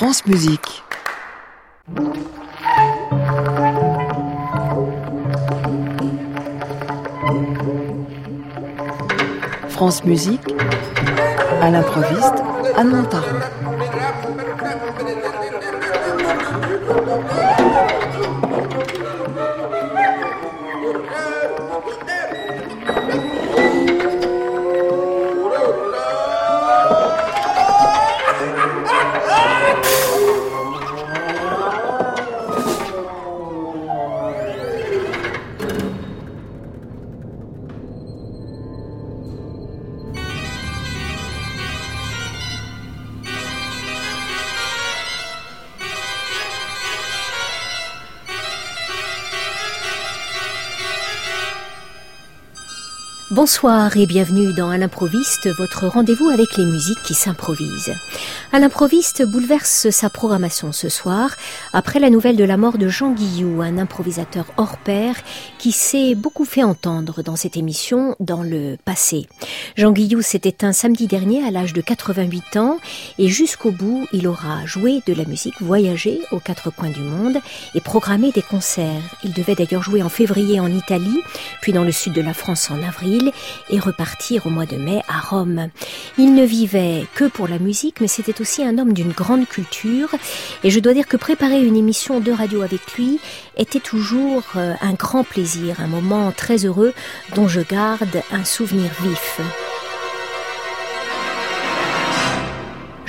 France Musique. France Musique, à l'improviste, à Montaron. Bonsoir et bienvenue dans À l'improviste, votre rendez-vous avec les musiques qui s'improvisent. À l'improviste bouleverse sa programmation ce soir après la nouvelle de la mort de Jean Guillou, un improvisateur hors pair qui s'est beaucoup fait entendre dans cette émission dans le passé. Jean Guillou s'est éteint samedi dernier à l'âge de 88 ans et jusqu'au bout, il aura joué de la musique, voyagé aux quatre coins du monde et programmé des concerts. Il devait d'ailleurs jouer en février en Italie, puis dans le sud de la France en avril et repartir au mois de mai à Rome. Il ne vivait que pour la musique, mais c'était aussi un homme d'une grande culture et je dois dire que préparer une émission de radio avec lui était toujours euh, un grand plaisir, un moment très heureux dont je garde un souvenir vif.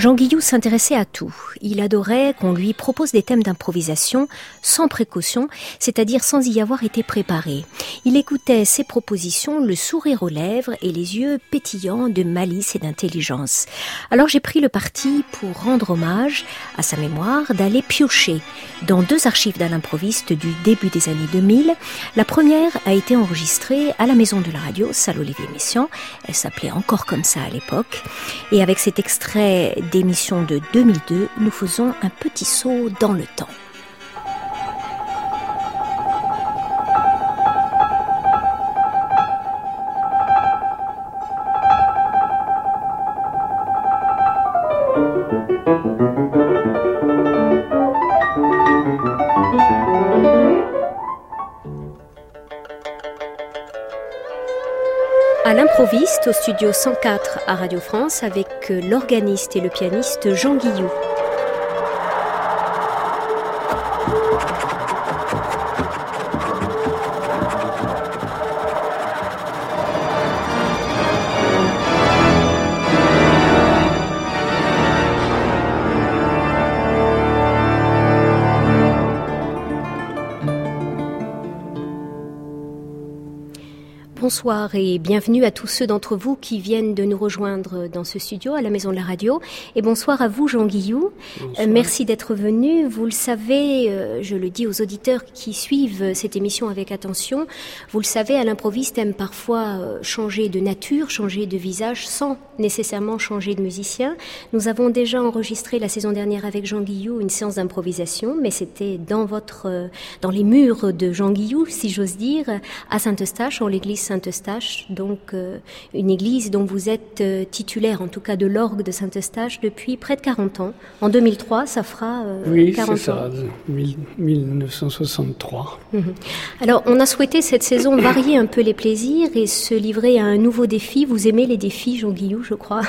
Jean Guillou s'intéressait à tout. Il adorait qu'on lui propose des thèmes d'improvisation sans précaution, c'est-à-dire sans y avoir été préparé. Il écoutait ses propositions, le sourire aux lèvres et les yeux pétillants de malice et d'intelligence. Alors j'ai pris le parti, pour rendre hommage à sa mémoire, d'aller piocher dans deux archives d'Alain l'improviste du début des années 2000. La première a été enregistrée à la maison de la radio, salle Olivier Messiaen. Elle s'appelait encore comme ça à l'époque. Et avec cet extrait d'émission de 2002, nous faisons un petit saut dans le temps. Au studio 104 à Radio France avec l'organiste et le pianiste Jean Guillou. Bonsoir et bienvenue à tous ceux d'entre vous qui viennent de nous rejoindre dans ce studio à la Maison de la Radio. Et bonsoir à vous, Jean Guillou. Euh, merci d'être venu. Vous le savez, euh, je le dis aux auditeurs qui suivent cette émission avec attention, vous le savez, à l'improviste aime parfois euh, changer de nature, changer de visage sans nécessairement changer de musicien. Nous avons déjà enregistré la saison dernière avec Jean Guillou une séance d'improvisation, mais c'était dans votre, dans les murs de Jean Guillou, si j'ose dire, à Saint-Eustache, en l'église Saint Saint-Eustache, donc euh, une église dont vous êtes euh, titulaire, en tout cas de l'orgue de Saint-Eustache, depuis près de 40 ans. En 2003, ça fera euh, oui, 40 ça, ans. 1963. Mhm. Alors, on a souhaité cette saison varier un peu les plaisirs et se livrer à un nouveau défi. Vous aimez les défis, Jean Guillou, je crois,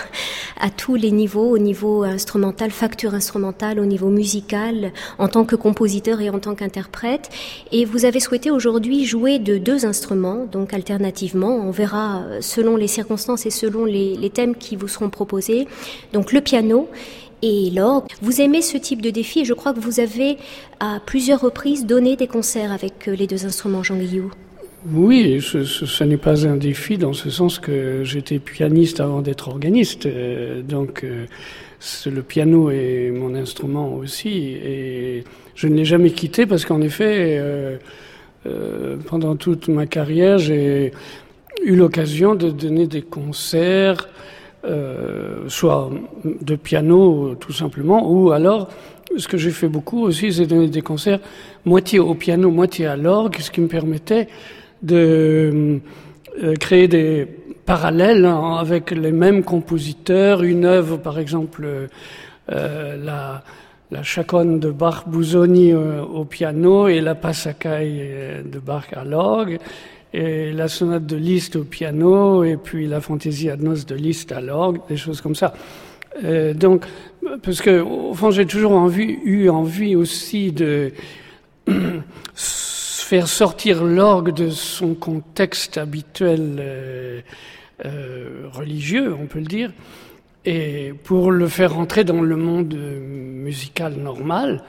à tous les niveaux, au niveau instrumental, facture instrumentale, au niveau musical, en tant que compositeur et en tant qu'interprète. Et vous avez souhaité aujourd'hui jouer de deux instruments, donc on verra euh, selon les circonstances et selon les, thèmes qui vous seront proposés. Donc le piano et l'orgue. Vous aimez ce type de défi et je crois que vous avez à plusieurs reprises donné des concerts avec euh, les deux instruments, Jean Guillou. Oui, ce, n'est pas un défi dans ce sens que j'étais pianiste avant d'être organiste. Euh, donc le piano est mon instrument aussi et je ne l'ai jamais quitté parce qu'en effet... pendant toute ma carrière, j'ai eu l'occasion de donner des concerts, euh, soit de piano tout simplement, ou alors, ce que j'ai fait beaucoup aussi, c'est donner des concerts moitié au piano, moitié à l'orgue, ce qui me permettait de euh, créer des parallèles hein, avec les mêmes compositeurs. Une œuvre, par exemple, la la chaconne de Bach Busoni au piano et la passacaille de Bach à l'orgue et la sonate de Liszt au piano, et puis la fantaisie ad nos de Liszt à l'orgue, des choses comme ça. Euh, donc, parce que au fond, j'ai toujours eu envie aussi de faire sortir l'orgue de son contexte habituel euh, euh, religieux, on peut le dire, et pour le faire rentrer dans le monde musical normal.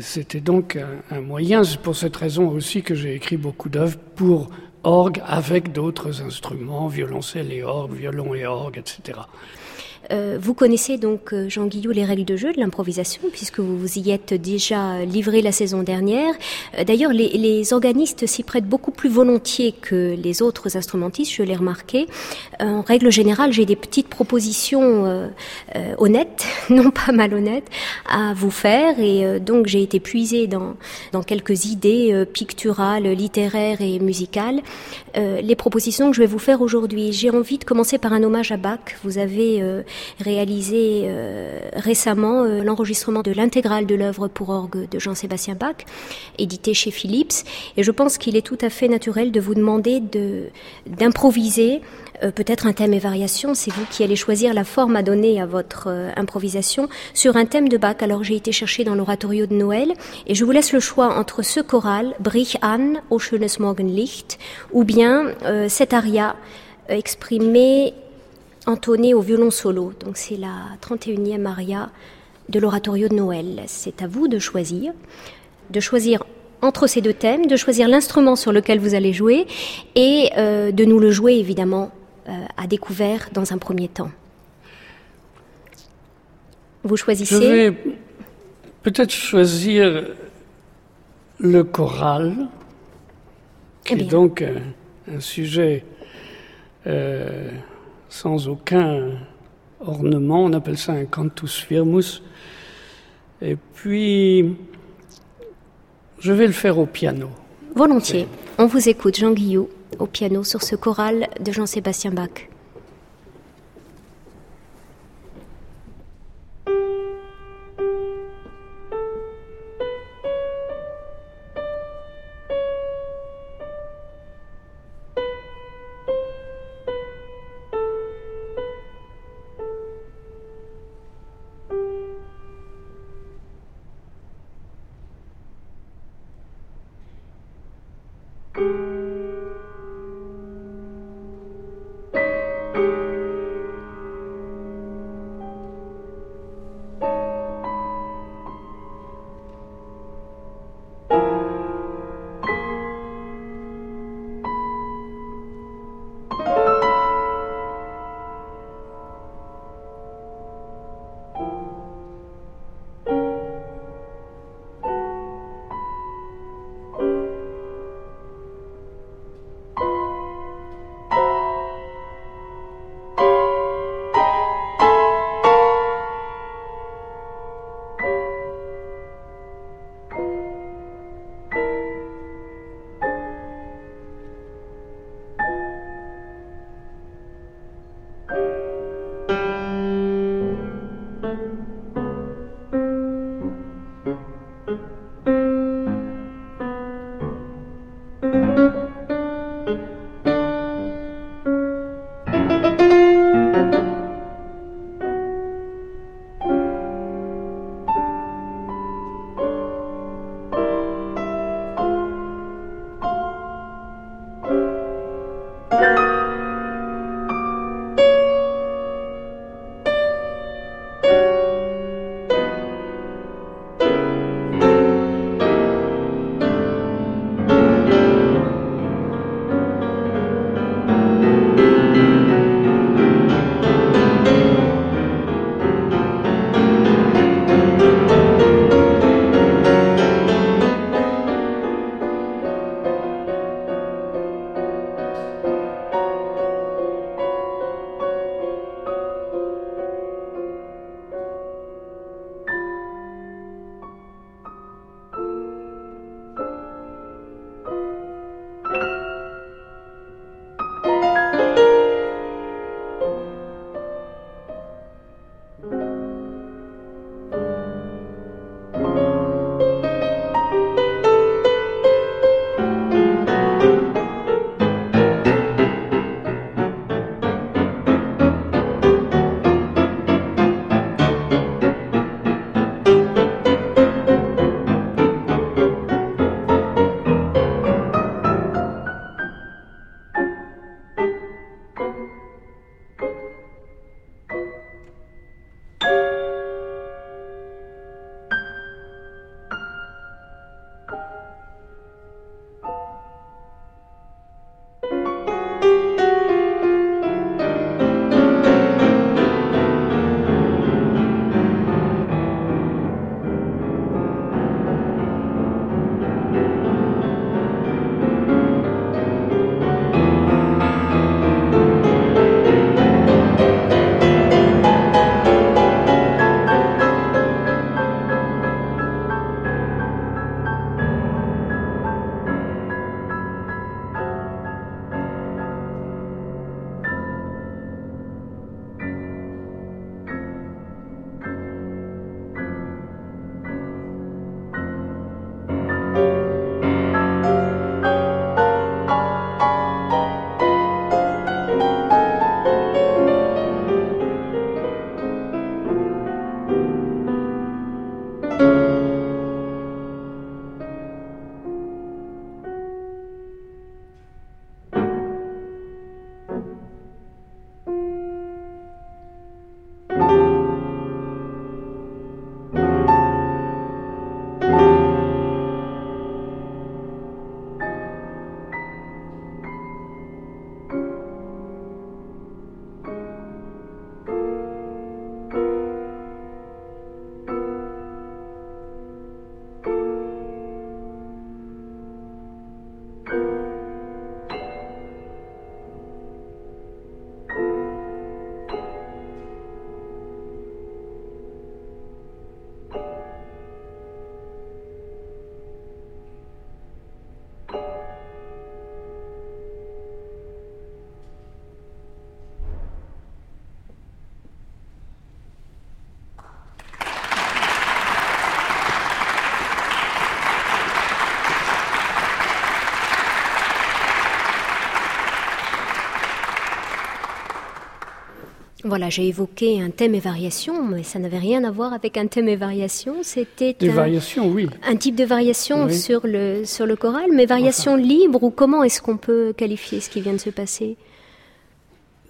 C'était donc un, moyen, c'est pour cette raison aussi que j'ai écrit beaucoup d'œuvres pour orgue avec d'autres instruments, violoncelle et orgue, violon et orgue, etc. Euh, vous connaissez donc, euh, Jean Guillou, les règles de jeu de l'improvisation, puisque vous vous y êtes déjà livré la saison dernière. Euh, d'ailleurs, les, les, organistes s'y prêtent beaucoup plus volontiers que les autres instrumentistes, je l'ai remarqué. En règle générale, j'ai des petites propositions honnêtes, non pas malhonnêtes, à vous faire, et donc j'ai été puisée dans, dans quelques idées picturales, littéraires et musicales. les propositions que je vais vous faire aujourd'hui, j'ai envie de commencer par un hommage à Bach. Vous avez réalisé euh, récemment euh, l'enregistrement de l'intégrale de l'œuvre pour orgue de Jean-Sébastien Bach, édité chez Philips. Et je pense qu'il est tout à fait naturel de vous demander de, d'improviser euh, peut-être un thème et variation. C'est vous qui allez choisir la forme à donner à votre improvisation sur un thème de Bach. Alors j'ai été chercher dans l'oratorio de Noël et je vous laisse le choix entre ce choral, Brich an, au schönes Morgenlicht, ou bien cet aria exprimé entonné au violon solo. Donc c'est la 31e aria de l'oratorio de Noël. C'est à vous de choisir, de choisir entre ces deux thèmes, de choisir l'instrument sur lequel vous allez jouer et euh, de nous le jouer évidemment euh, à découvert dans un premier temps. Vous choisissez. Je vais peut-être choisir le choral, qui eh est donc un, sujet euh, sans aucun ornement. On appelle ça un cantus firmus. Et puis, je vais le faire au piano. Volontiers. On vous écoute, Jean Guillou, au piano sur ce choral de Jean-Sébastien Bach. Voilà, j'ai évoqué un thème et variation, mais ça n'avait rien à voir avec un thème et variation. C'était Des un, variations, oui. un type de variation Oui. sur le sur le choral, mais variation libre ou comment est-ce qu'on peut qualifier ce qui vient de se passer?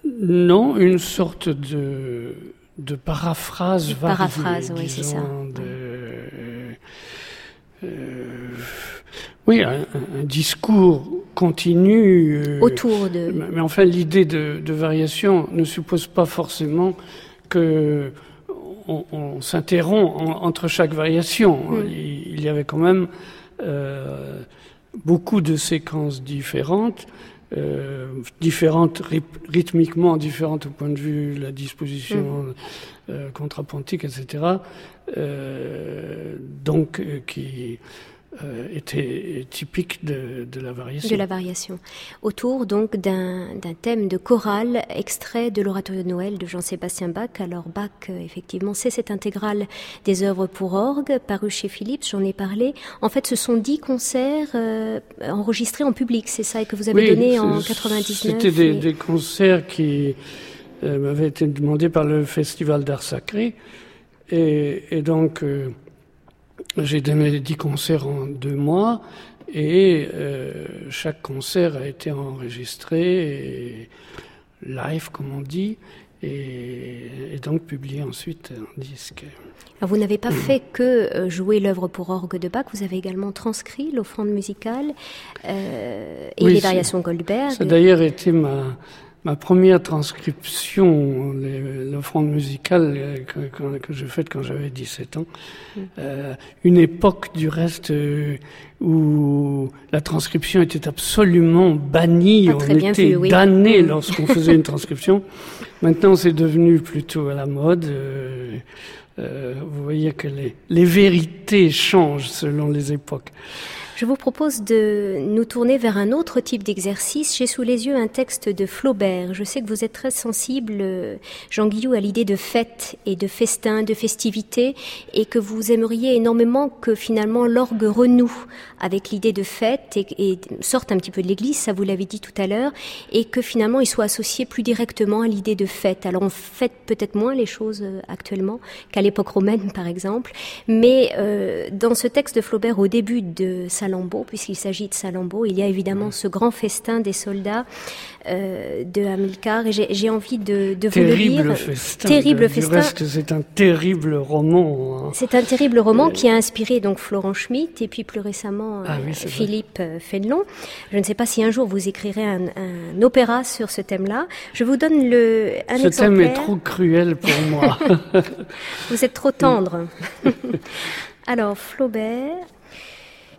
Non, une sorte de, de paraphrase variée, Paraphrase, oui, c'est ça. de- euh, euh, oui, un, un discours continu. euh, autour de Mais enfin, l'idée de, de variation ne suppose pas forcément que on, on s'interrompt en- entre chaque variation. Mm. Il, il y avait quand même euh, beaucoup de séquences différentes, euh, différentes ryth- rythmiquement, différentes au point de vue de la disposition euh, contrapuntique, etc. Donc, qui euh, était typique de, de la variation. de la variation. Autour donc d'un thème de chorale extrait de l'oratorio de Noël de Jean-Sébastien Bach. Alors Bach, euh, effectivement, c'est cette intégrale des œuvres pour orgue parue chez Philips, j'en ai parlé. En fait, ce sont dix concerts euh, enregistrés en public, c'est ça, et que vous avez Oui, donné en c'est- 99. C'était des, et- des concerts qui euh, m'avaient été demandés par le Festival d'art sacré. Et, et donc, j'ai donné 10 concerts en deux mois. Et euh, chaque concert a été enregistré, et live, comme on dit, et, et donc publié ensuite en disque. Alors, vous n'avez pas fait que euh, jouer l'œuvre pour orgue de Bach, vous avez également transcrit l'offrande musicale euh, et Oui, les variations Goldberg. Ça a d'ailleurs été ma, ma première transcription, l'offrande musicale euh, que, que, que j'ai faite quand j'avais 17 ans. Euh, une époque du reste euh, où la transcription était absolument bannie, on était oui. damné Mm. lorsqu'on faisait une transcription. Maintenant c'est devenu plutôt à la mode. euh, vous voyez que les, les vérités changent selon les époques. Je vous propose de nous tourner vers un autre type d'exercice. J'ai sous les yeux un texte de Flaubert. Je sais que vous êtes très sensible, euh, Jean Guillou, à l'idée de fête et de festin, de festivité, et que vous aimeriez énormément que finalement l'orgue renoue avec l'idée de fête et, sorte un petit peu de l'église, ça vous l'avez dit tout à l'heure, et que finalement il soit associé plus directement à l'idée de fête. Alors on fête peut-être moins les choses euh, actuellement qu'à l'époque romaine, par exemple, mais euh, dans ce texte de Flaubert, au début de Salammbô, puisqu'il s'agit de Salammbô, il y a évidemment ce grand festin des soldats euh, de Hamilcar, et j'ai envie de, de vous le Terrible lire. festin. Terrible du festin. reste, c'est un terrible roman. hein. C'est un terrible roman qui a inspiré donc Florent Schmitt et puis plus récemment Ah euh, oui, c'est vrai. Philippe euh, Fénelon. Je ne sais pas si un jour vous écrirez un, un opéra sur ce thème-là. Je vous donne le un Ce thème est trop cruel pour moi. Vous êtes trop tendre. Alors, Flaubert.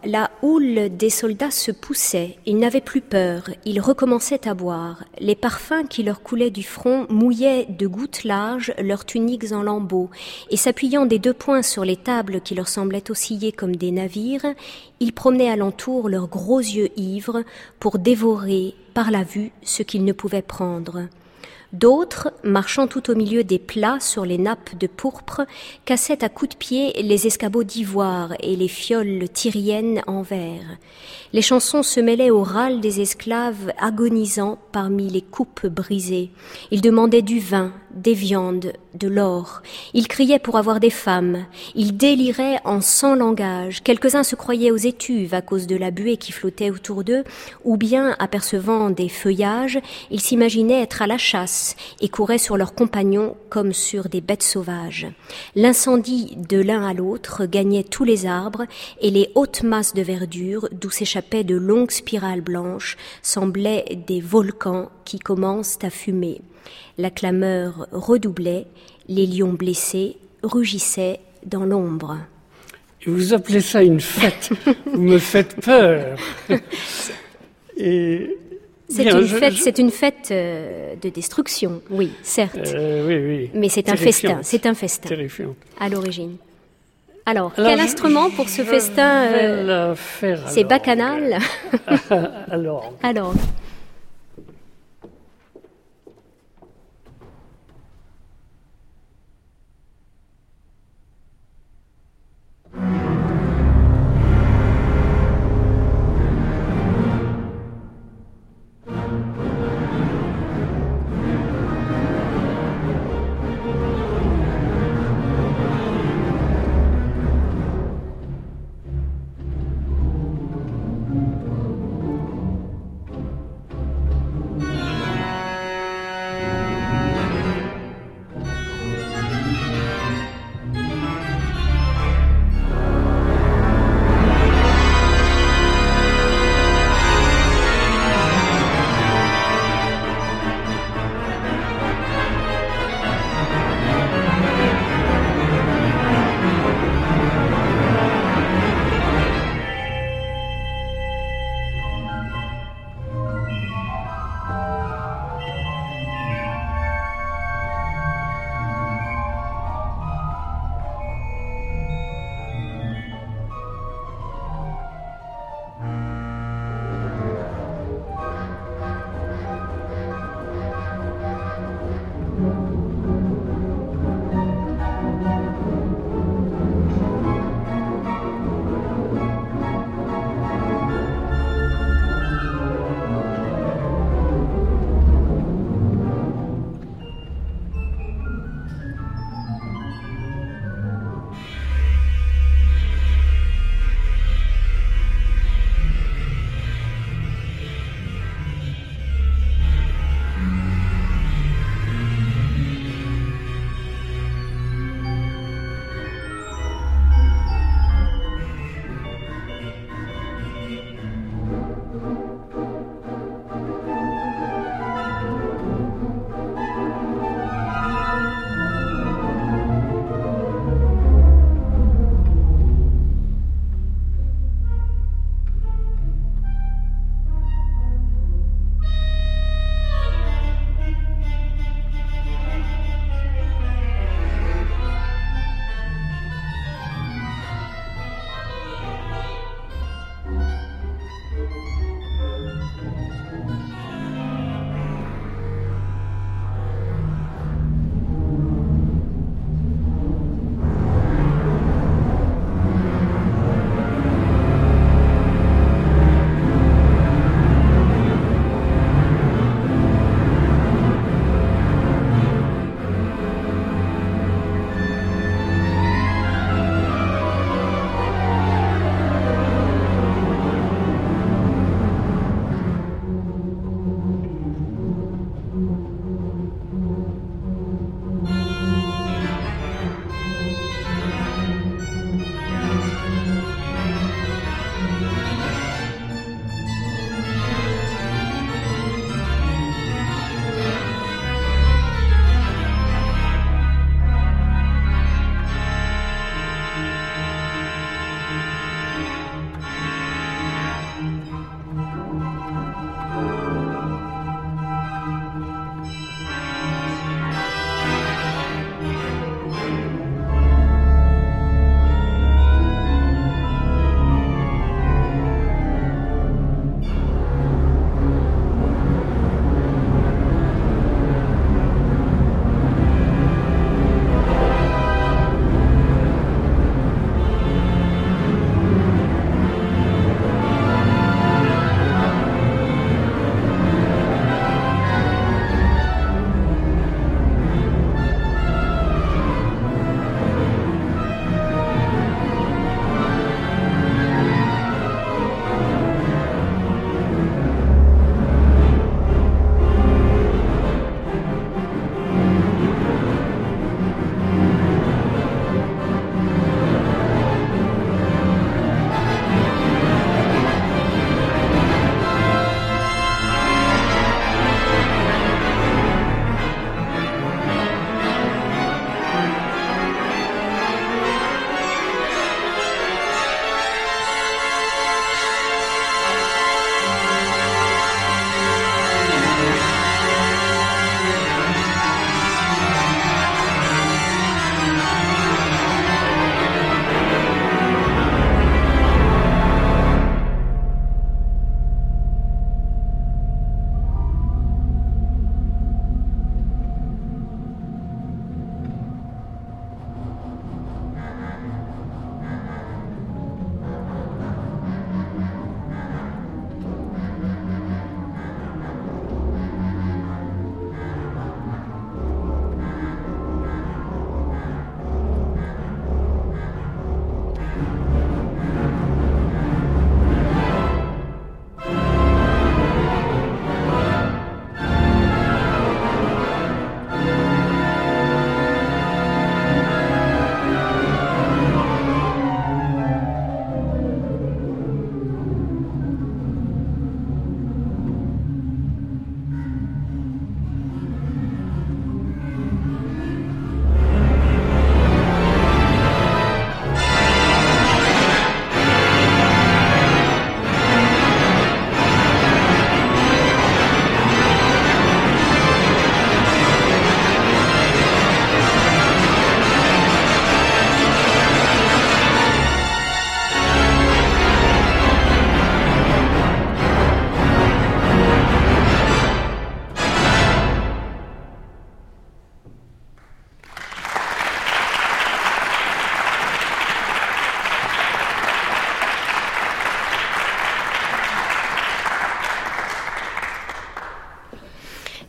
La houle des soldats se poussait, ils n'avaient plus peur, ils recommençaient à boire. Les parfums qui leur coulaient du front mouillaient de gouttes larges leurs tuniques en lambeaux, et s'appuyant des deux poings sur les tables qui leur semblaient osciller comme des navires, ils promenaient alentour leurs gros yeux ivres pour dévorer par la vue ce qu'ils ne pouvaient prendre. D'autres, marchant tout au milieu des plats sur les nappes de pourpre, cassaient à coups de pied les escabeaux d'ivoire et les fioles tyriennes en verre. Les chansons se mêlaient au râle des esclaves agonisant parmi les coupes brisées. Ils demandaient du vin, des viandes, de l'or. Ils criaient pour avoir des femmes. Ils déliraient en sans langage. Quelques-uns se croyaient aux étuves à cause de la buée qui flottait autour d'eux, ou bien, apercevant des feuillages, ils s'imaginaient être à la chasse et couraient sur leurs compagnons comme sur des bêtes sauvages. L'incendie de l'un à l'autre gagnait tous les arbres et les hautes masses de verdure d'où s'échappaient de longues spirales blanches semblaient des volcans qui commencent à fumer. La clameur redoublait, les lions blessés rugissaient dans l'ombre. Et vous appelez ça une fête Vous me faites peur. Et C'est une, je- fête, une euh, de destruction, oui, certes. Euh, oui, oui. mais c'est un festin, c'est un festin Terrifiant. à l'origine. Alors, Alors, quel je- instrument pour ce festin euh, C'est bacchanal Alors, Alors,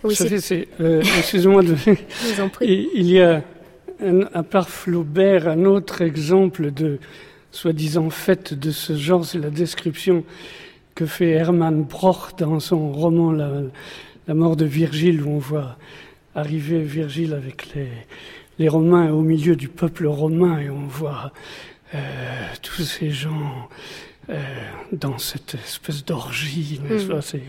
Oui, c'est. Euh, excusez-moi de. vous en prie. Il y a, à part Flaubert, un autre exemple de soi-disant fait de ce genre, c'est la description que fait Hermann Broch dans son roman La, la mort de Virgile, où on voit arriver Virgile avec les, les Romains au milieu du peuple romain et on voit euh, tous ces gens euh, dans cette espèce d'orgie, hmm. C'est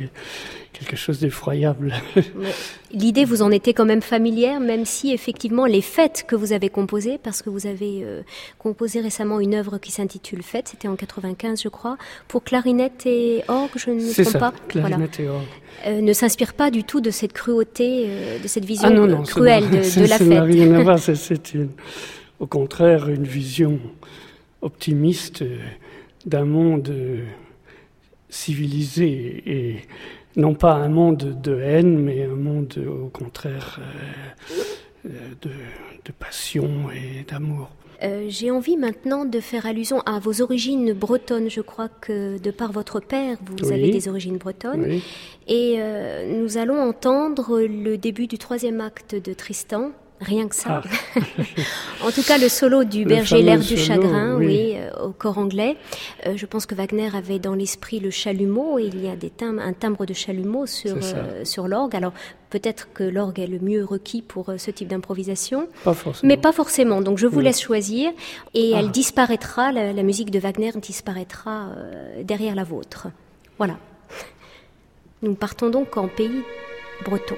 quelque chose d'effroyable. L'idée vous en était quand même familière, même si effectivement les fêtes que vous avez composées, parce que vous avez euh, composé récemment une œuvre qui s'intitule Fêtes, c'était en 95 je crois, pour clarinette et orgue, je ne me trompe pas. Clarinette et orgue. Euh, ne s'inspire pas du tout de cette cruauté, de cette vision ah cruelle de, de, la fête. Ça rien à voir, c'est au contraire une vision optimiste d'un monde civilisé et non pas un monde de haine, mais un monde au contraire euh, de, passion et d'amour. Euh, j'ai envie maintenant de faire allusion à vos origines bretonnes. Je crois que de par votre père, vous avez des origines bretonnes. Et euh, nous allons entendre le début du troisième acte de Tristan, Rien que ça. Ah. en tout cas, le solo du berger L'air du chagrin, oui, euh, au corps anglais. Euh, je pense que Wagner avait dans l'esprit le chalumeau et il y a des timbres, un timbre de chalumeau sur, euh, sur l'orgue. Alors peut-être que l'orgue est le mieux requis pour ce type d'improvisation. Pas forcément. Mais pas forcément. Donc je vous laisse choisir et elle ah. disparaîtra, la, la, musique de Wagner disparaîtra derrière la vôtre. Voilà. Nous partons donc en pays breton.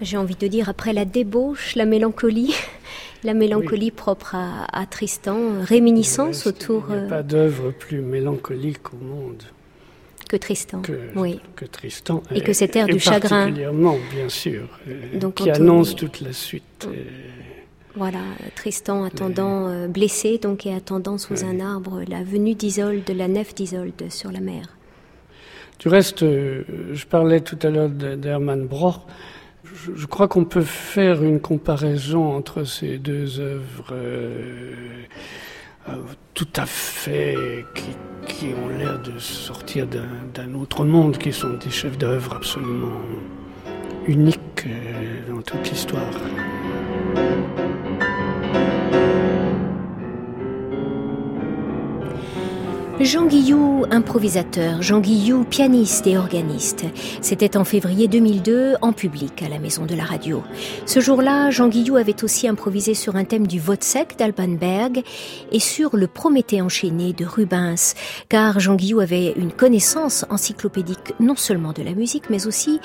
J'ai envie de dire, après la débauche, la mélancolie, la mélancolie propre à, Tristan, réminiscence autour. Il n'y a pas d'œuvre plus mélancolique au monde. Que Tristan, que, oui. Que Tristan. Et, que cet air du chagrin. Particulièrement, bien sûr. Donc, qui annonce toute la suite. Voilà, Tristan attendant, euh, blessé, donc, et attendant sous un arbre la venue d'Isolde, la nef d'Isolde sur la mer. Du reste, euh, je parlais tout à l'heure d'Hermann Broch je, crois qu'on peut faire une comparaison entre ces deux œuvres euh, euh, tout à fait qui, ont l'air de sortir d'un autre monde, qui sont des chefs d'œuvre absolument uniques euh, dans toute l'histoire. Jean Guillou, improvisateur, Jean Guillou, pianiste et organiste. C'était en février 2002 en public à la Maison de la Radio. Ce jour-là, Jean Guillou avait aussi improvisé sur un thème du Wozzeck d'Alban Berg et sur le Prométhée enchaîné de Rubens, car Jean Guillou avait une connaissance encyclopédique non seulement de la musique, mais aussi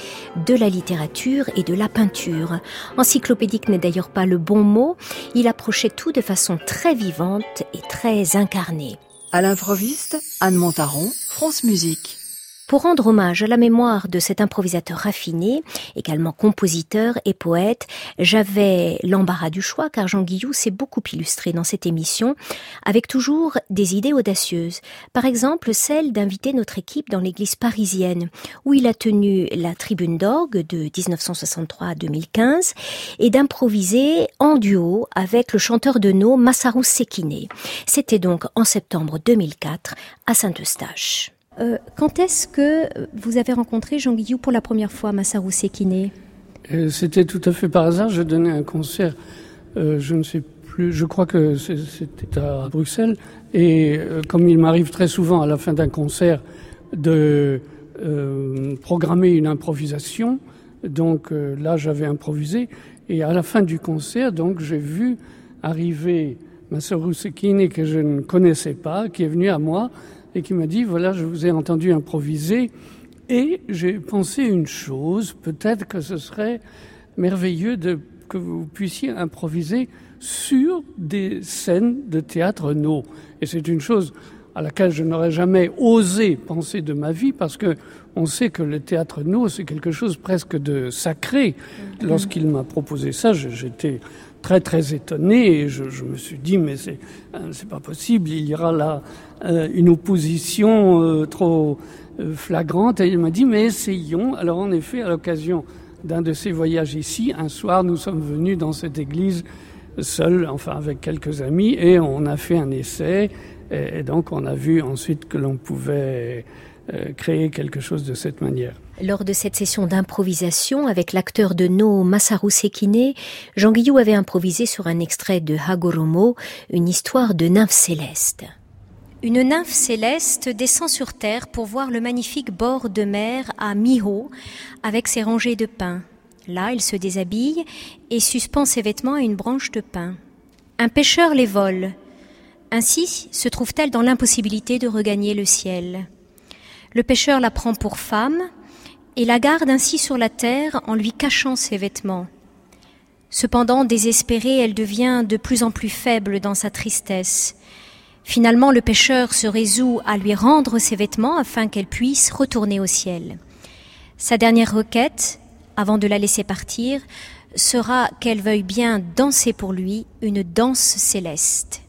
de la littérature et de la peinture. Encyclopédique n'est d'ailleurs pas le bon mot, il approchait tout de façon très vivante et très incarnée. À l'improviste, Anne Montaron, France Musique. Pour rendre hommage à la mémoire de cet improvisateur raffiné, également compositeur et poète, j'avais l'embarras du choix car Jean Guillou s'est beaucoup illustré dans cette émission avec toujours des idées audacieuses. Par exemple, celle d'inviter notre équipe dans l'église parisienne où il a tenu la tribune d'orgue de 1963 à 2015 et d'improviser en duo avec le chanteur de nos Massarou Sekine. C'était donc en septembre 2004 à Saint-Eustache. Euh, quand est-ce que vous avez rencontré Jean Guillou pour la première fois, Massarou Sekine? Euh, C'était tout à fait par hasard. Je donnais un concert, euh, je ne sais plus, je crois que c'était à Bruxelles. Et comme il m'arrive très souvent à la fin d'un concert de programmer une improvisation, donc là j'avais improvisé. Et à la fin du concert, donc j'ai vu arriver Massarou Sekine que je ne connaissais pas, qui est venu à moi et qui m'a dit, voilà, je vous ai entendu improviser et j'ai pensé une chose, peut-être que ce serait merveilleux de, que vous puissiez improviser sur des scènes de théâtre no. Et c'est une chose à laquelle je n'aurais jamais osé penser de ma vie parce que on sait que le théâtre no, c'est quelque chose presque de sacré. Mm-hmm. Lorsqu'il m'a proposé ça, j'étais très très étonné et je, je me suis dit mais c'est euh, c'est pas possible il y aura là euh, une opposition euh, trop flagrante. Et il m'a dit mais essayons. Alors en effet à l'occasion d'un de ces voyages ici un soir nous sommes venus dans cette église seuls enfin avec quelques amis et on a fait un essai. Et, et donc on a vu ensuite que l'on pouvait créer quelque chose de cette manière lors de cette session d'improvisation avec l'acteur de No Masaru Sekine, Jean Guillou avait improvisé sur un extrait de Hagoromo, une histoire de nymphe céleste. Une nymphe céleste descend sur terre pour voir le magnifique bord de mer à Miho avec ses rangées de pins. Là, elle se déshabille et suspend ses vêtements à une branche de pin. Un pêcheur les vole. Ainsi se trouve-t-elle dans l'impossibilité de regagner le ciel. Le pêcheur la prend pour femme et la garde ainsi sur la terre en lui cachant ses vêtements. Cependant, désespérée, elle devient de plus en plus faible dans sa tristesse. Finalement, le pêcheur se résout à lui rendre ses vêtements afin qu'elle puisse retourner au ciel. Sa dernière requête, avant de la laisser partir, sera qu'elle veuille bien danser pour lui une danse céleste.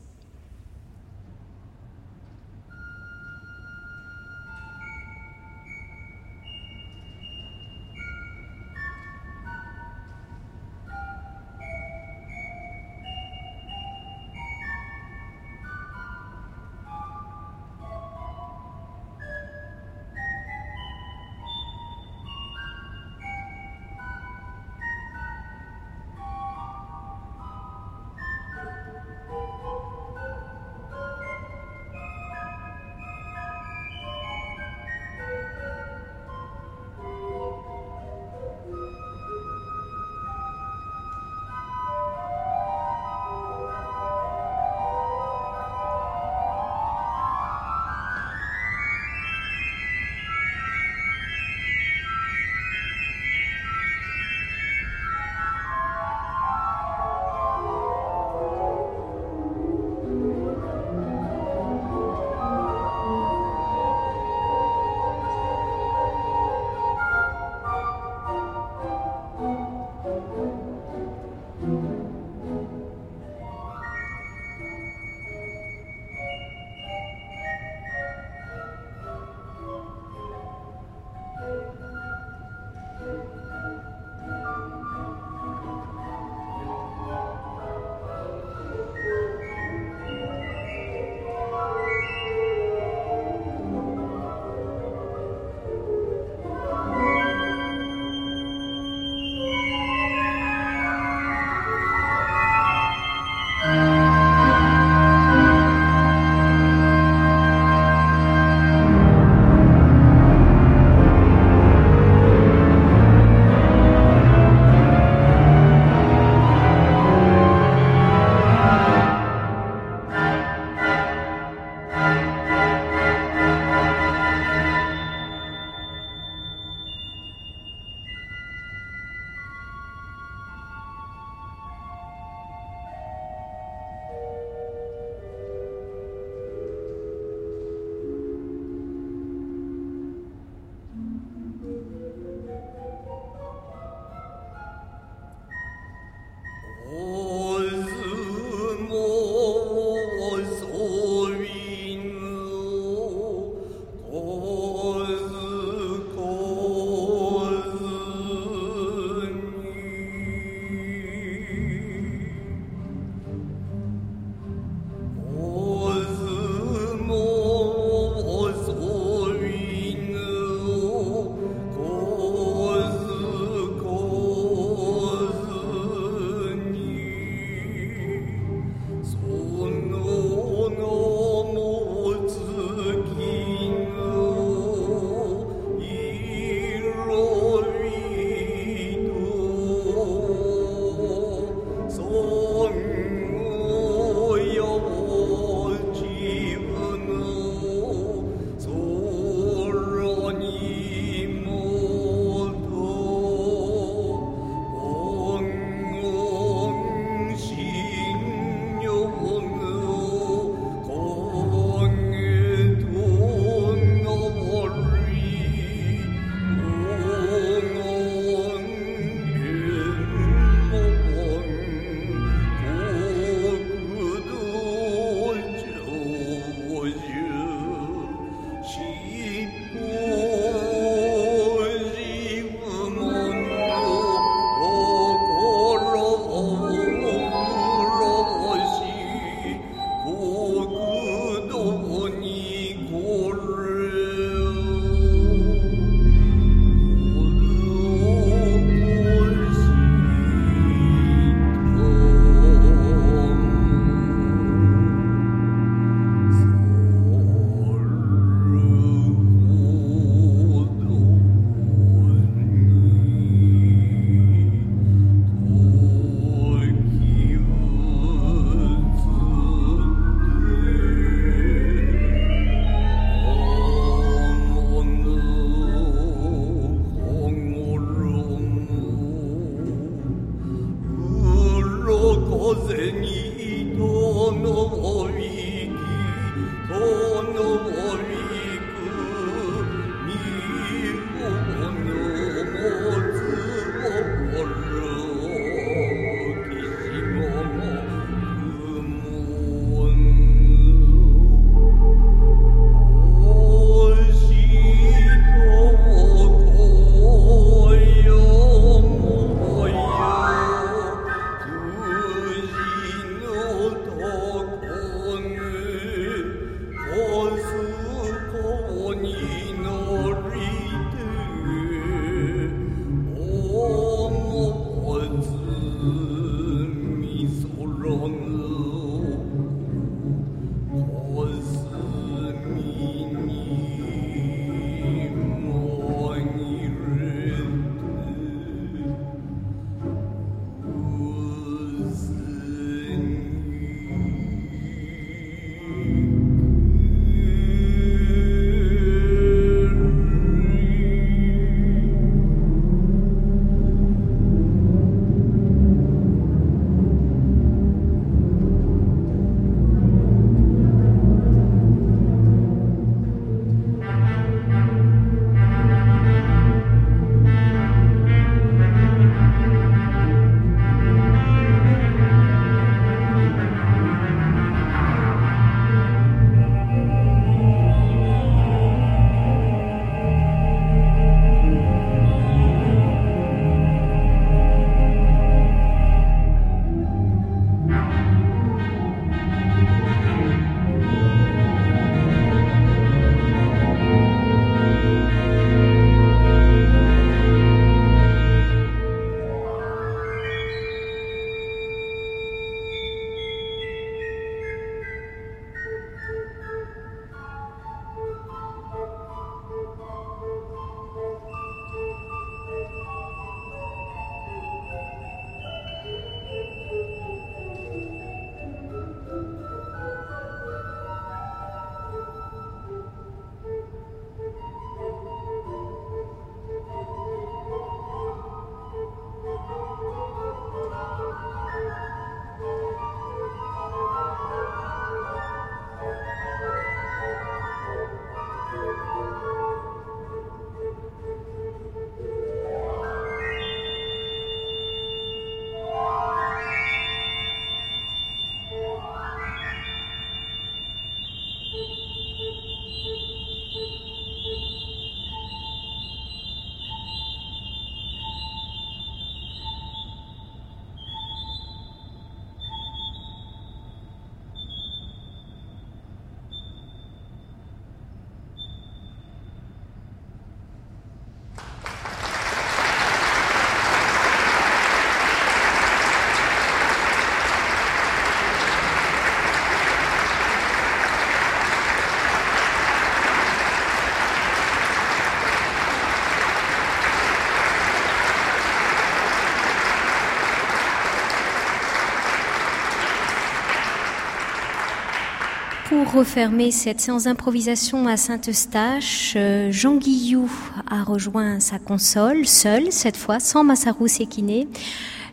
Refermer cette séance d'improvisation à Saint-Eustache, euh, Jean Guillou a rejoint sa console, seul cette fois, sans Masaru Sekine.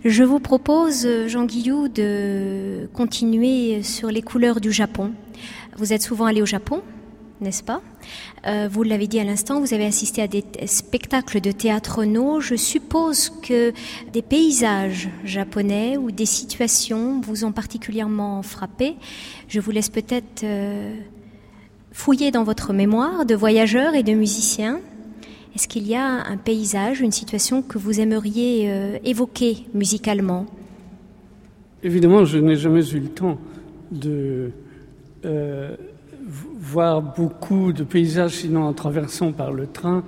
Je vous propose, Jean Guillou, de continuer sur les couleurs du Japon. Vous êtes souvent allé au Japon n'est-ce pas? Euh, Vous l'avez dit à l'instant, vous avez assisté à des spectacles de théâtre no. Je suppose que des paysages japonais ou des situations vous ont particulièrement frappé. Je vous laisse peut-être euh, fouiller dans votre mémoire de voyageurs et de musiciens. Est-ce qu'il y a un paysage, une situation que vous aimeriez euh, évoquer musicalement? Évidemment, je n'ai jamais eu le temps de voir beaucoup de paysages, sinon en traversant par le train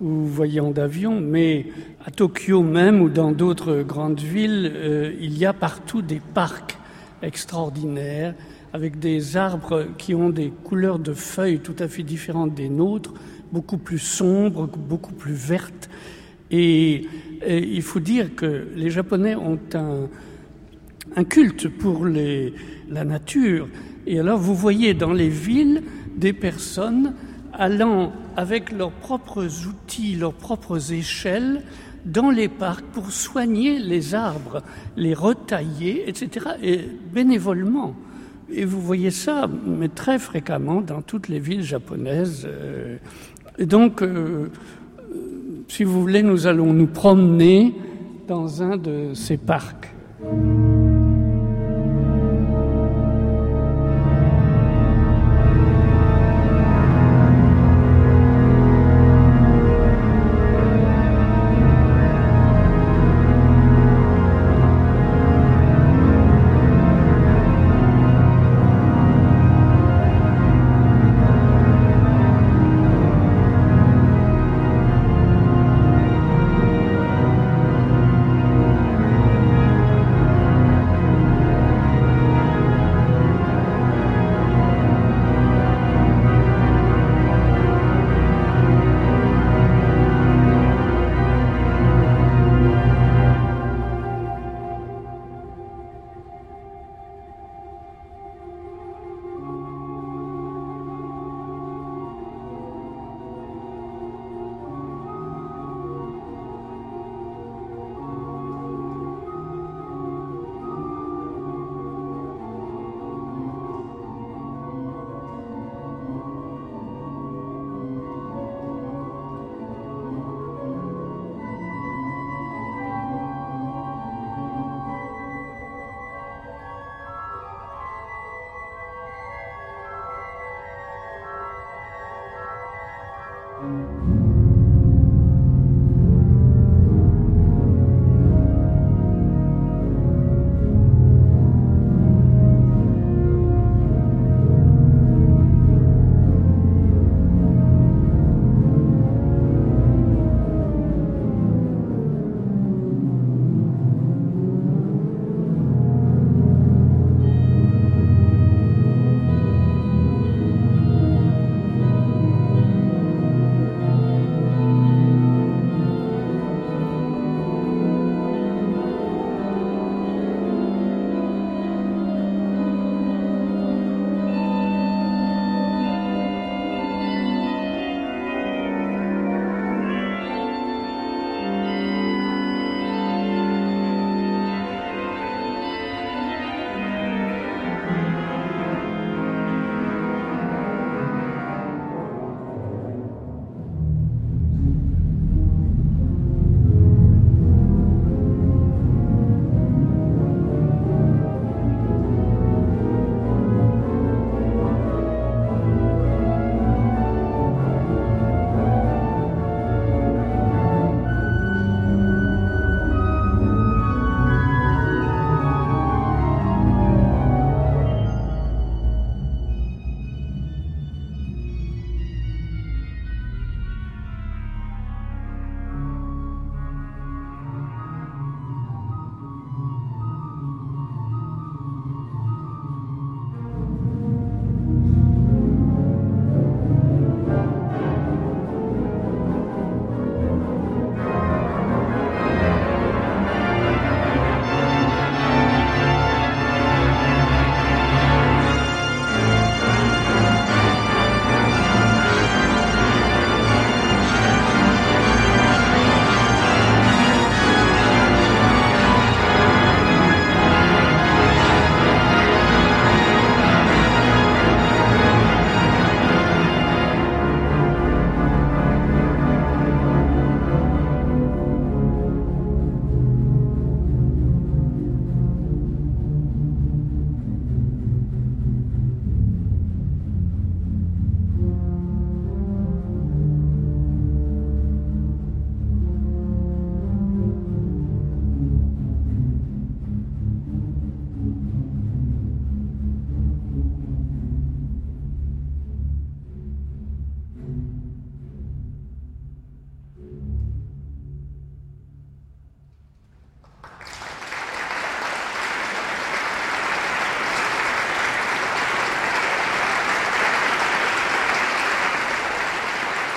ou voyant d'avion, mais à Tokyo même ou dans d'autres grandes villes, euh, il y a partout des parcs extraordinaires avec des arbres qui ont des couleurs de feuilles tout à fait différentes des nôtres, beaucoup plus sombres, beaucoup plus vertes. Et, il faut dire que les Japonais ont un, culte pour la nature. Et alors vous voyez dans les villes des personnes allant avec leurs propres outils, leurs propres échelles, dans les parcs pour soigner les arbres, les retailler, etc., et bénévolement. Et vous voyez ça, mais très fréquemment dans toutes les villes japonaises. Euh, et donc, euh, si vous voulez, nous allons nous promener dans un de ces parcs.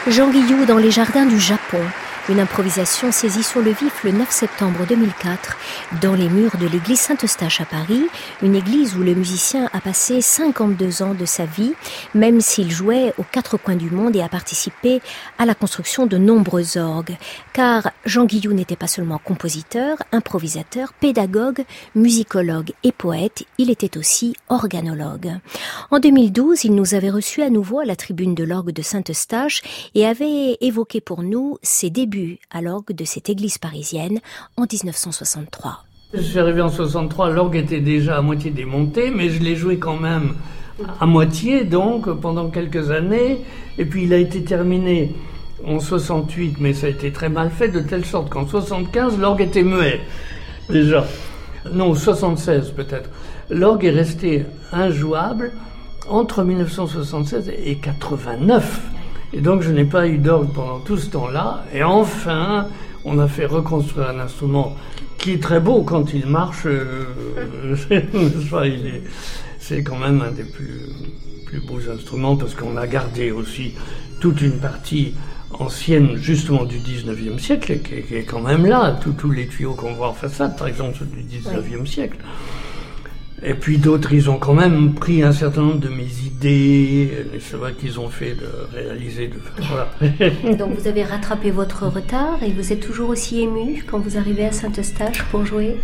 Jean Guillou dans les jardins du Japon, Une improvisation saisie sur le vif le 9 septembre 2004 dans les murs de l'église Saint-Eustache à Paris, une église où le musicien a passé 52 ans de sa vie, même s'il jouait aux quatre coins du monde et a participé à la construction de nombreux orgues. Car Jean Guillou n'était pas seulement compositeur, improvisateur, pédagogue, musicologue et poète, il était aussi organologue. En 2012, il nous avait reçus à nouveau à la tribune de l'orgue de Saint-Eustache et avait évoqué pour nous ses débuts à l'orgue de cette église parisienne en 1963. Je suis arrivé en 63, l'orgue était déjà à moitié démonté, mais je l'ai joué quand même à moitié, donc, pendant quelques années. Et puis il a été terminé en 68, mais ça a été très mal fait, de telle sorte qu'en 75, l'orgue était muet, déjà. Non, 76 peut-être. L'orgue est resté injouable entre 1976 et 89. Et donc je n'ai pas eu d'orgue pendant tout ce temps-là. Et enfin, on a fait reconstruire un instrument qui est très beau quand il marche. Euh, c'est quand même un des plus, plus beaux instruments parce qu'on a gardé aussi toute une partie ancienne justement du 19e siècle qui, est quand même là. Tous les tuyaux qu'on voit en façade, par exemple, du 19e siècle. Et puis d'autres, ils ont quand même pris un certain nombre de mes idées, c'est vrai qu'ils ont fait de réaliser. De, voilà. Donc vous avez rattrapé votre retard et vous êtes toujours aussi ému quand vous arrivez à Saint-Eustache pour jouer?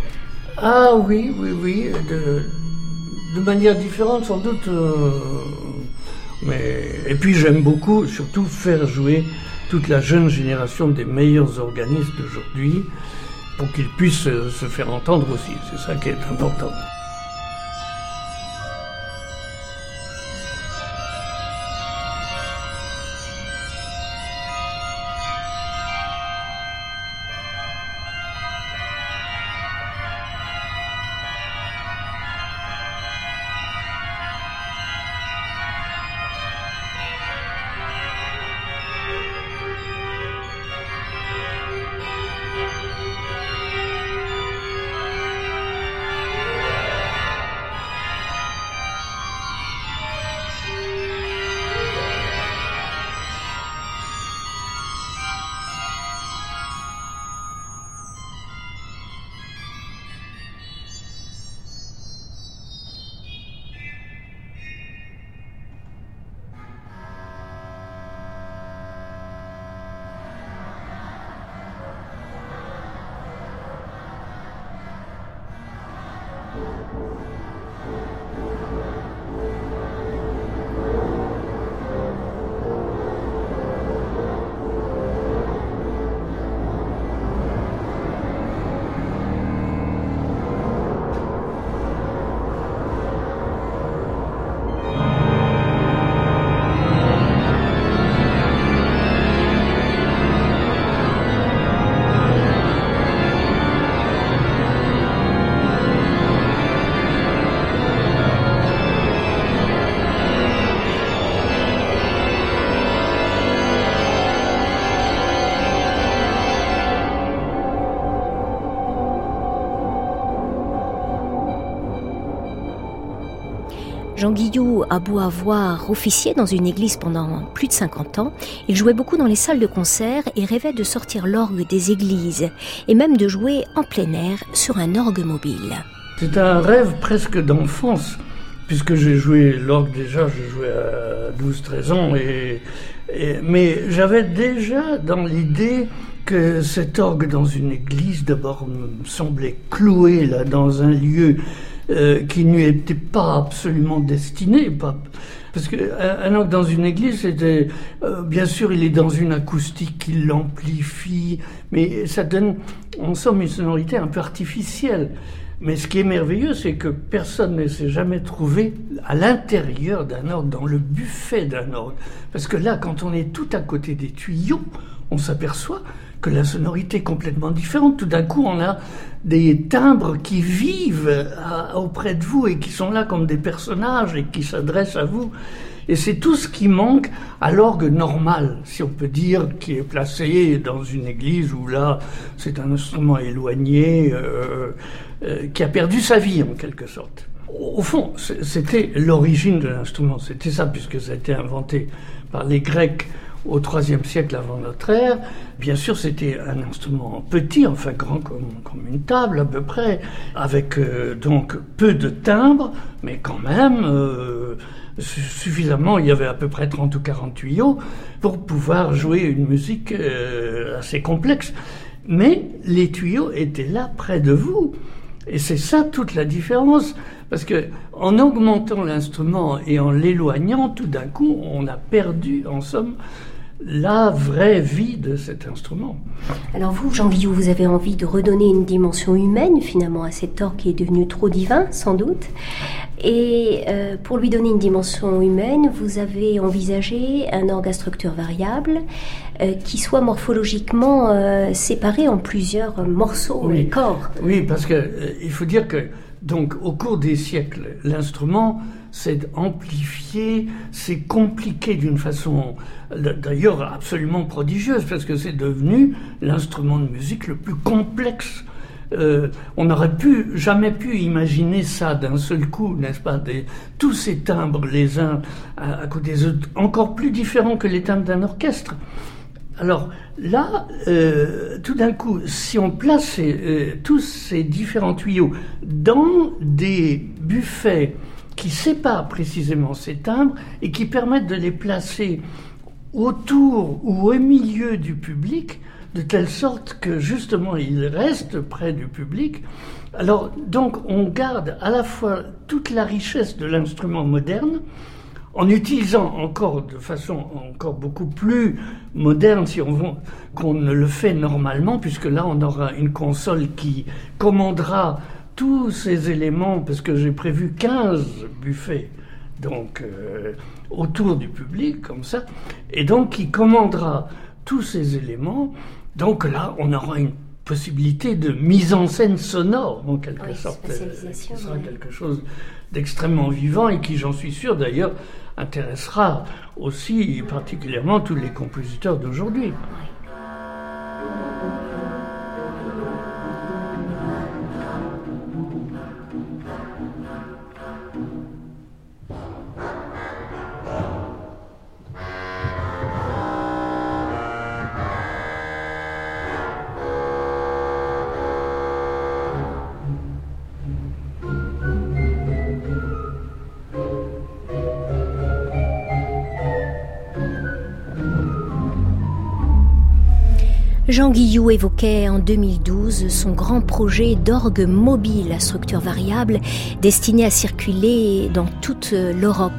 Ah oui, oui, oui, de, de manière différente sans doute. Euh, mais, et puis j'aime beaucoup surtout faire jouer toute la jeune génération des meilleurs organistes d'aujourd'hui pour qu'ils puissent se faire entendre aussi. C'est ça qui est important. Jean Guillou a beau avoir officié dans une église pendant plus de 50 ans, il jouait beaucoup dans les salles de concert et rêvait de sortir l'orgue des églises et même de jouer en plein air sur un orgue mobile. C'est un rêve presque d'enfance, puisque j'ai joué l'orgue déjà, j'ai joué à 12-13 ans, mais j'avais déjà dans l'idée que cet orgue dans une église d'abord me semblait cloué là dans un lieu euh, qui n'y était pas absolument destiné. Parce que un orgue dans une église, c'était euh, bien sûr, il est dans une acoustique qui l'amplifie, mais ça donne, en somme, une sonorité un peu artificielle. Mais ce qui est merveilleux, c'est que personne ne s'est jamais trouvé à l'intérieur d'un orgue, dans le buffet d'un orgue. Parce que là, quand on est tout à côté des tuyaux, on s'aperçoit que la sonorité est complètement différente. Tout d'un coup, on a des timbres qui vivent auprès de vous et qui sont là comme des personnages et qui s'adressent à vous. Et c'est tout ce qui manque à l'orgue normal, si on peut dire, qui est placé dans une église où là, c'est un instrument éloigné, euh, euh, qui a perdu sa vie en quelque sorte. Au fond, c'était l'origine de l'instrument, c'était ça, puisque ça a été inventé par les Grecs au IIIe siècle avant notre ère. Bien sûr, c'était un instrument petit, enfin grand comme, une table à peu près, avec euh, donc peu de timbres, mais quand même euh, suffisamment, il y avait à peu près 30 ou 40 tuyaux pour pouvoir jouer une musique euh, assez complexe. Mais les tuyaux étaient là près de vous. Et c'est ça toute la différence. Parce que en augmentant l'instrument et en l'éloignant, tout d'un coup, on a perdu, en somme, la vraie vie de cet instrument. Alors vous, Jean Guillou, vous avez envie de redonner une dimension humaine finalement à cet orgue qui est devenu trop divin, sans doute. Et euh, pour lui donner une dimension humaine, vous avez envisagé un orgue à structure variable euh, qui soit morphologiquement euh, séparé en plusieurs morceaux, oui. corps. Oui, parce que il faut dire que donc au cours des siècles, l'instrument s'est amplifié, c'est compliqué d'une façon d'ailleurs absolument prodigieuse, parce que c'est devenu l'instrument de musique le plus complexe. Euh, on n'aurait pu, jamais pu imaginer ça d'un seul coup, n'est-ce pas Tous ces timbres, les uns à, côté des autres, encore plus différents que les timbres d'un orchestre. Alors là, euh, tout d'un coup, si on place euh, tous ces différents tuyaux dans des buffets qui séparent précisément ces timbres et qui permettent de les placer autour ou au milieu du public, de telle sorte que justement ils restent près du public. Alors donc on garde à la fois toute la richesse de l'instrument moderne, en utilisant encore de façon encore beaucoup plus moderne si on veut qu'on ne le fait normalement, puisque là on aura une console qui commandera tous ces éléments, parce que j'ai prévu 15 buffets, donc euh, autour du public, comme ça, et donc qui commandera tous ces éléments. Donc là, on aura une possibilité de mise en scène sonore, en quelque sorte, qui sera quelque chose d'extrêmement vivant et qui, j'en suis sûr d'ailleurs, intéressera aussi particulièrement tous les compositeurs d'aujourd'hui. Jean Guillou évoquait en 2012 son grand projet d'orgue mobile à structure variable destiné à circuler dans toute l'Europe.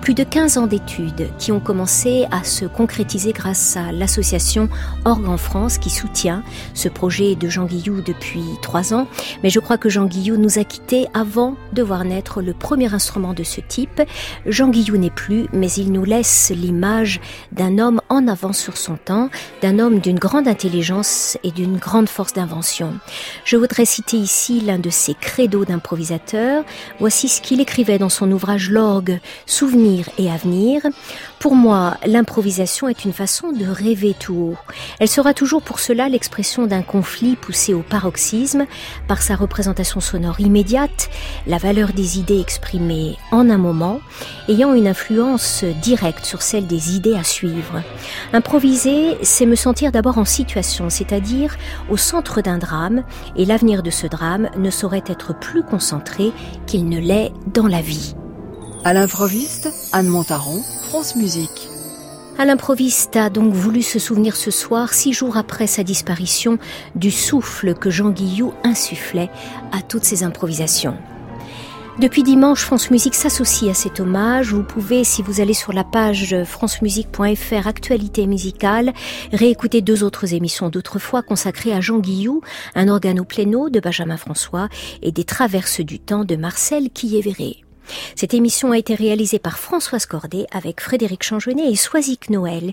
Plus de 15 ans d'études qui ont commencé à se concrétiser grâce à l'association Orgue en France qui soutient ce projet de Jean Guillou depuis trois ans. Mais je crois que Jean Guillou nous a quittés avant de voir naître le premier instrument de ce type. Jean Guillou n'est plus, mais il nous laisse l'image d'un homme en avance sur son temps, d'un homme d'une grande intelligence et d'une grande force d'invention. Je voudrais citer ici l'un de ses credos d'improvisateur. Voici ce qu'il écrivait dans son ouvrage L'orgue, Souvenirs et Avenir. Pour moi, l'improvisation est une façon de rêver tout haut. Elle sera toujours pour cela l'expression d'un conflit poussé au paroxysme par sa représentation sonore immédiate, la valeur des idées exprimées en un moment, ayant une influence directe sur celle des idées à suivre. Improviser, c'est me sentir d'abord en situation c'est-à-dire au centre d'un drame, et l'avenir de ce drame ne saurait être plus concentré qu'il ne l'est dans la vie. À l'improviste, Anne Montaron, France Musique. À l'improviste a donc voulu se souvenir ce soir, six jours après sa disparition, du souffle que Jean Guillou insufflait à toutes ses improvisations. Depuis dimanche, France Musique s'associe à cet hommage. Vous pouvez, si vous allez sur la page francemusique.fr actualité musicale, réécouter deux autres émissions d'autrefois consacrées à Jean Guillou, un organo pléno de Benjamin François et des traverses du temps de Marcel Quillévéré. Cette émission a été réalisée par Françoise Cordet avec Frédéric Changenet et Soisic Noël.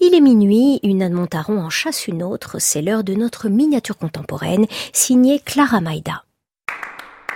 Il est minuit, une Anne Montaron en chasse une autre, c'est l'heure de notre miniature contemporaine signée Clara Maïda